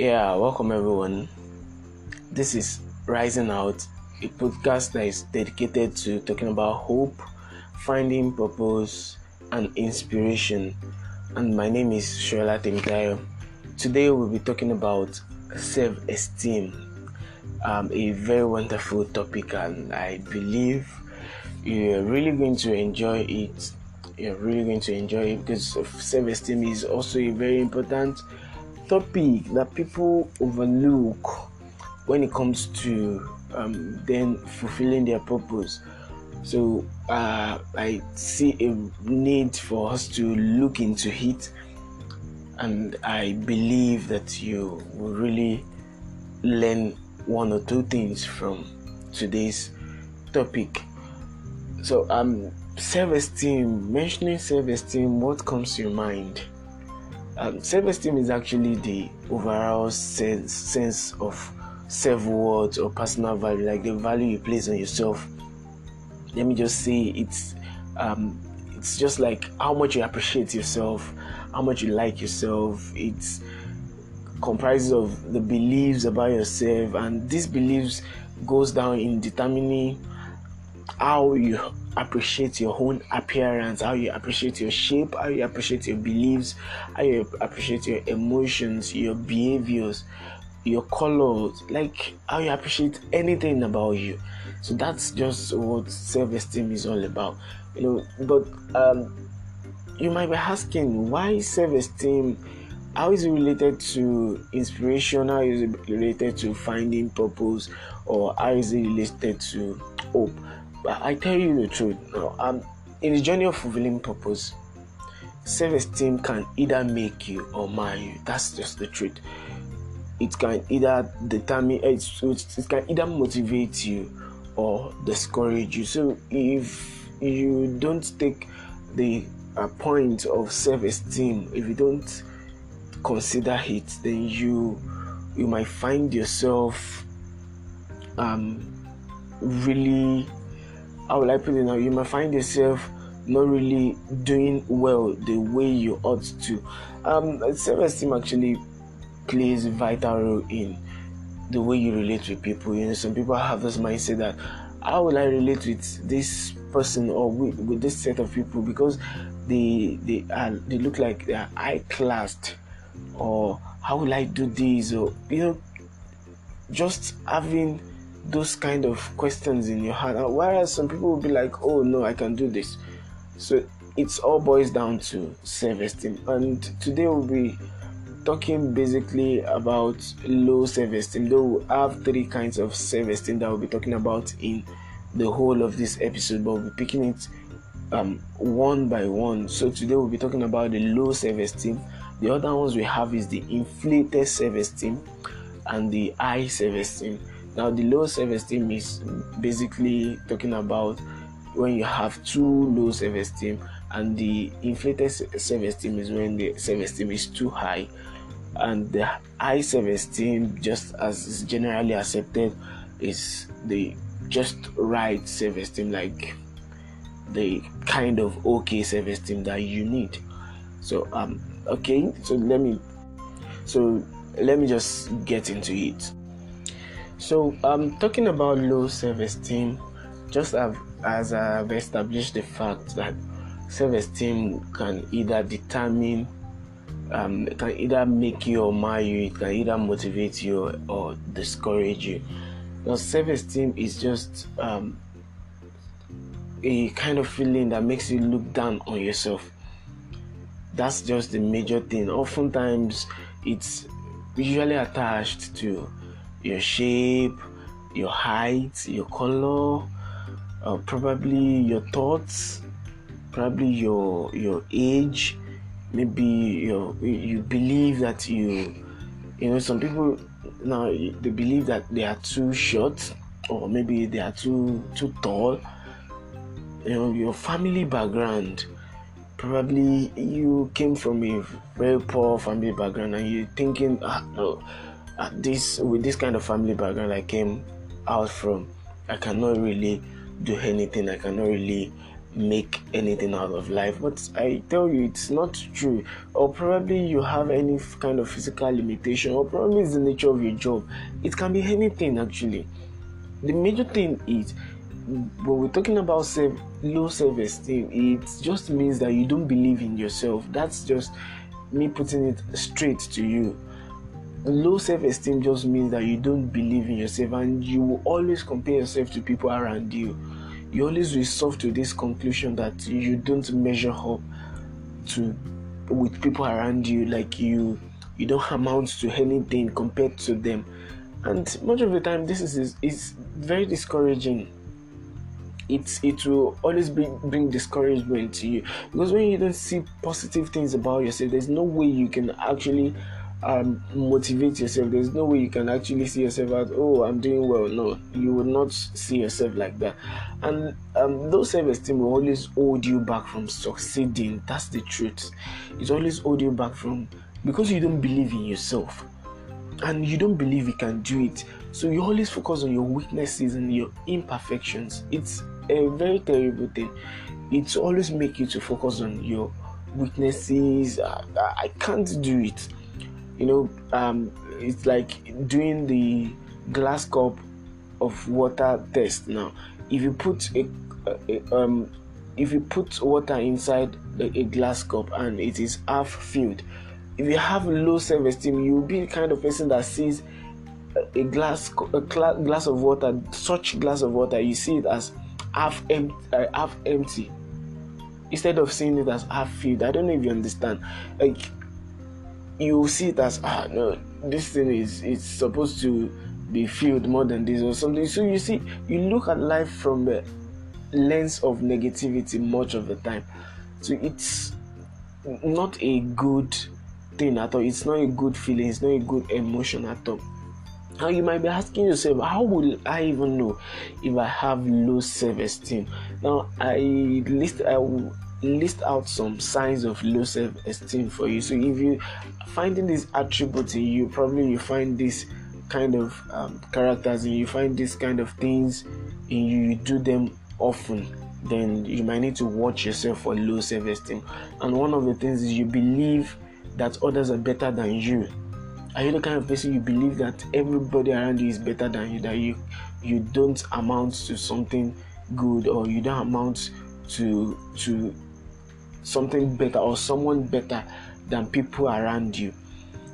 Yeah, welcome everyone. This is Rising Out, a podcast that is dedicated to talking about hope, finding purpose, and inspiration. And my name is Shola Temitayo. Today we'll be talking about self-esteem. Um, a very wonderful topic, and I believe you're really going to enjoy it. You're really going to enjoy it because self-esteem is also a very important topic that people overlook when it comes to um, then fulfilling their purpose. So uh, I see a need for us to look into it, and I believe that you will really learn one or two things from today's topic. So, um, self-esteem. Mentioning self-esteem, what comes to your mind? Um, self-esteem is actually the overall sense sense of self-worth or personal value, like the value you place on yourself. Let me just say it's um, it's just like how much you appreciate yourself, how much you like yourself. It's comprises of the beliefs about yourself, and these beliefs goes down in determining how you appreciate your own appearance, how you appreciate your shape, how you appreciate your beliefs, how you appreciate your emotions, your behaviors, your colors, like how you appreciate anything about you. So that's just what self-esteem is all about, you know. But um, you might be asking why self-esteem how is it related to inspiration how is it related to finding purpose or how is it related to hope i tell you the truth no, in the journey of fulfilling purpose self-esteem can either make you or mar you. That's just the truth. It can either determine it, it can either motivate you or discourage you. So if you don't take the uh, point of self-esteem if you don't consider it, then you you might find yourself um really how will I put it now? You might find yourself not really doing well the way you ought to. Um self-esteem actually plays a vital role in the way you relate with people. You know, some people have this mindset that how will I relate with this person or with, with this set of people because they they are they look like they are high classed or how will I do this or you know just having those kind of questions in your heart. Whereas some people will be like oh no I can do this. So it's all boils down to self-esteem. And today we'll be talking basically about low self-esteem though we have three kinds of self-esteem that we'll be talking about in the whole of this episode but we'll be picking it um, one by one. So today we'll be talking about the low self-esteem. The other ones we have is the inflated self-esteem and the high self-esteem. Now the low self-esteem is basically talking about when you have too low self-esteem and the inflated self-esteem is when the self-esteem is too high. And the high self-esteem just as is generally accepted is the just right self-esteem like the kind of okay self-esteem that you need. So um okay so let me so let me just get into it so um talking about low self-esteem just as i've established the fact that self-esteem can either determine um, can either make you or mar you it can either motivate you or discourage you now self-esteem is just um, a kind of feeling that makes you look down on yourself that's just the major thing. Oftentimes, it's usually attached to your shape, your height, your color, uh, probably your thoughts, probably your your age. Maybe your you believe that you, you know, some people now they believe that they are too short, or maybe they are too too tall. You know, your family background probably you came from a very poor family background and you're thinking ah no uh, this with this kind of family background i came out from i cannot really do anything i cannot really make anything out of life. But I tell you, it's not true. Or probably you have any kind of physical limitation, or probably it's the nature of your job. It can be anything actually. The major thing is when we're talking about self, low self-esteem, it just means that you don't believe in yourself. That's just me putting it straight to you. Low self-esteem just means that you don't believe in yourself, and you will always compare yourself to people around you. You always resort to this conclusion that you don't measure up to with people around you like you you don't amount to anything compared to them. And much of the time this is is very discouraging. It's it will always bring, bring discouragement to you. Because when you don't see positive things about yourself there's no way you can actually um, motivate yourself. There's no way you can actually see yourself as, oh, I'm doing well. No, you will not see yourself like that. And um, those self esteem will always hold you back from succeeding. That's the truth. It always hold you back from because you don't believe in yourself and you don't believe you can do it. So you always focus on your weaknesses and your imperfections. It's a very terrible thing. It's always make you to focus on your weaknesses. I, I can't do it you know um, it's like doing the glass cup of water test. Now if you put a, a um, if you put water inside a glass cup and it is half filled if you have low self-esteem you'll be the kind of person that sees a glass a glass of water such glass of water you see it as half empty uh, half empty instead of seeing it as half filled. I don't know if you understand. Like you see it as ah no this thing is it's supposed to be filled more than this or something. So you see you look at life from the lens of negativity much of the time. So it's not a good thing at all. It's not a good feeling. It's not a good emotion at all. Now you might be asking yourself how will i even know if i have low self-esteem? Now i list i list out some signs of low self-esteem for you. So if you finding these attributes in you probably you find this kind of um, characters and you find these kind of things in you you do them often then you might need to watch yourself for low self-esteem. And one of the things is you believe that others are better than you. Are you the kind of person you believe that everybody around you is better than you that you you don't amount to something good or you don't amount to to something better or someone better than people around you.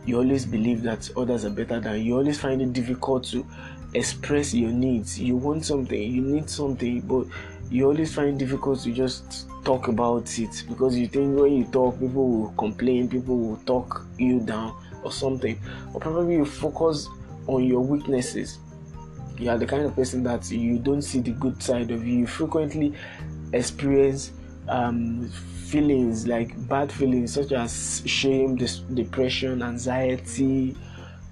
You always believe that others are better than you. You always find it difficult to express your needs. You want something, you need something, but you always find it difficult to just talk about it because you think when you talk, people will complain, people will talk you down or something. Or probably you focus on your weaknesses. You are the kind of person that you don't see the good side of you. You frequently experience um, feelings like bad feelings such as shame, depression, anxiety.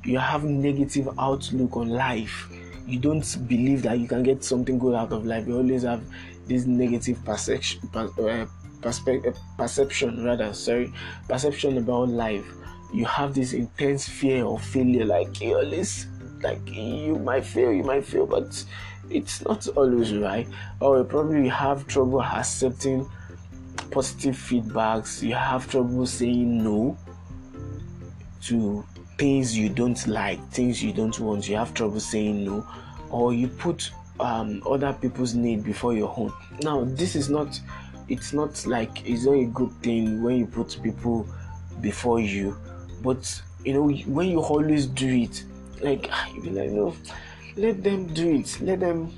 You have negative outlook on life. You don't believe that you can get something good out of life. You always have this negative perception, uh, perspe- uh, perception rather. Sorry, perception about life. You have this intense fear of failure. Like you always, like you might fail, you might fail, but it's not always right. Or you probably have trouble accepting positive feedbacks, you have trouble saying no to things you don't like, things you don't want, you have trouble saying no, or you put um, other people's need before your own. Now, this is not, it's not like it's not a good thing when you put people before you, but you know, when you always do it, like you be like, no, let them do it, let them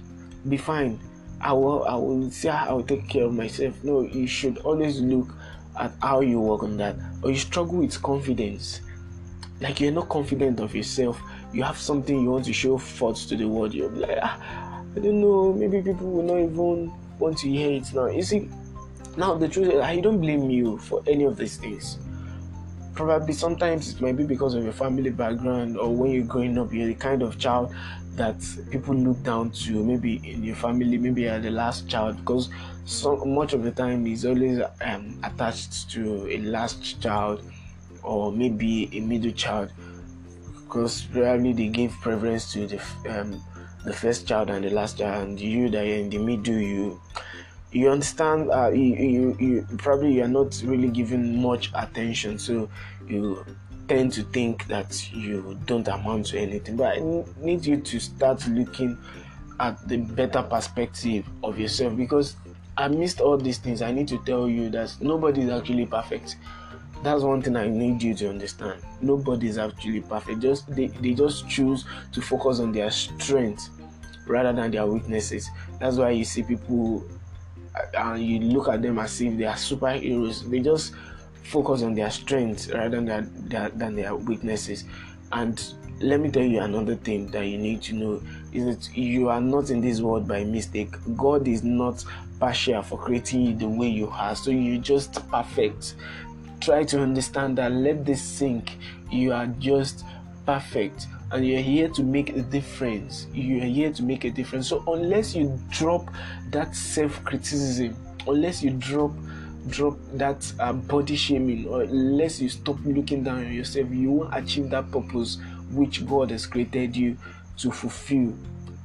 be fine I will I will say I will take care of myself. No, you should always look at how you work on that. Or you struggle with confidence. Like you're not confident of yourself. You have something you want to show forth to the world. You're like, ah, I don't know, maybe people will not even want to hear it now. You see, now the truth is I don't blame you for any of these things. Probably sometimes it might be because of your family background or when you're growing up, you're the kind of child that people look down to maybe in your family maybe you're the last child because so much of the time is always um, attached to a last child or maybe a middle child because probably they give preference to the um, the first child and the last child and you that are in the middle you you understand uh, you, you, you probably you are not really giving much attention so you tend to think that you don't amount to anything. But i need you to start looking at the better perspective of yourself because amidst all these things i need to tell you that nobody is actually perfect. That's one thing i need you to understand. Nobody is actually perfect. Just they, they just choose to focus on their strength rather than their weaknesses. That's why you see people and you look at them as if they are superheroes. They just focus on their strengths rather than their, their, than their weaknesses. And let me tell you another thing that you need to know is that you are not in this world by mistake. God is not partial for creating you the way you are, so you're just perfect. Try to understand that. Let this sink. You are just perfect and you're here to make a difference. You're here to make a difference. So unless you drop that self-criticism, unless you drop drop that uh, body shaming, or unless you stop looking down on yourself, you won't achieve that purpose which God has created you to fulfill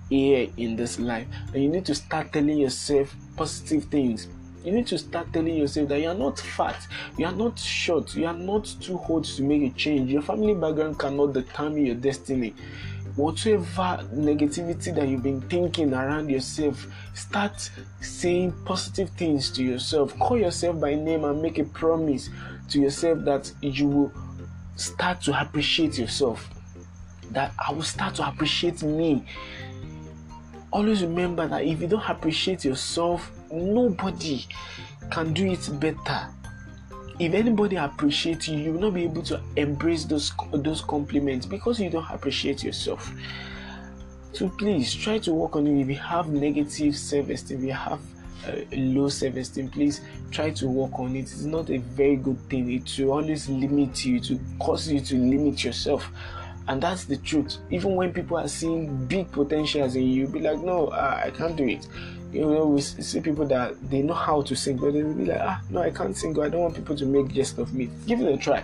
here in this life. And you need to start telling yourself positive things you need to start telling yourself that you are not fat, you are not short, you are not too old to make a change. Your family background cannot determine your destiny. Whatever negativity that you've been thinking around yourself, start saying positive things to yourself. Call yourself by name and make a promise to yourself that you will start to appreciate yourself. That I will start to appreciate me. Always remember that if you don't appreciate yourself, nobody can do it better. If anybody appreciates you you will not be able to embrace those those compliments because you don't appreciate yourself. So please try to work on it. If you have negative self-esteem if you have uh, low self-esteem please try to work on it. It's not a very good thing. It will always limit you to cause you to limit yourself. And that's the truth. Even when people are seeing big potentials in you be like no uh, i can't do it you know, we see people that they know how to sing, but they'll be like, ah, no, I can't sing. I don't want people to make jest of me. Give it a try.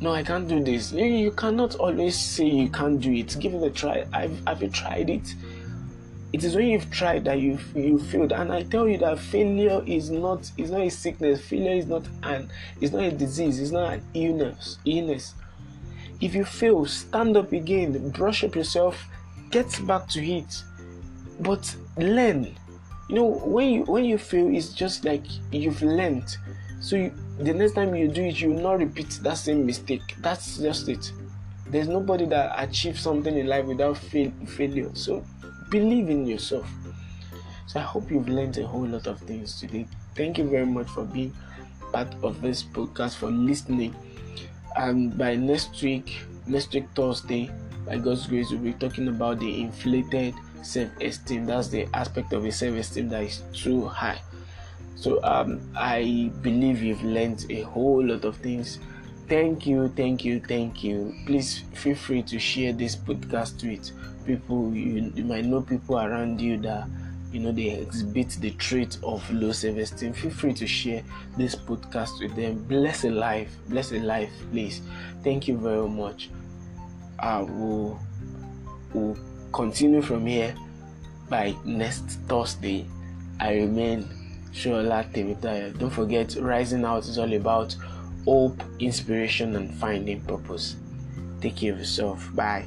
No, I can't do this. You, you cannot always say you can't do it. Give it a try. I've, have you tried it? It is when you've tried that you you failed, and I tell you that failure is not is not a sickness. Failure is not an it's not a disease. It's not an illness. Illness. If you fail, stand up again, brush up yourself, get back to it but learn. You know when you when you fail it's just like you've learned. So you, the next time you do it you will not repeat that same mistake. That's just it. There's nobody that achieves something in life without fail, failure. So believe in yourself. So i hope you've learned a whole lot of things today. Thank you very much for being part of this podcast for listening. And by next week next week thursday by god's grace we'll be talking about the inflated self-esteem that's the aspect of a self-esteem that is too high. So um, i believe you've learned a whole lot of things. Thank you thank you thank you. Please feel free to share this podcast with people you, you might know people around you that you know they exhibit the trait of low self-esteem. Feel free to share this podcast with them. Bless a life bless a life please. Thank you very much. I will, will continue from here by next Thursday. I remain Shola Temitayo. Don't forget, Rising Out is all about hope, inspiration, and finding purpose. Take care of yourself. Bye.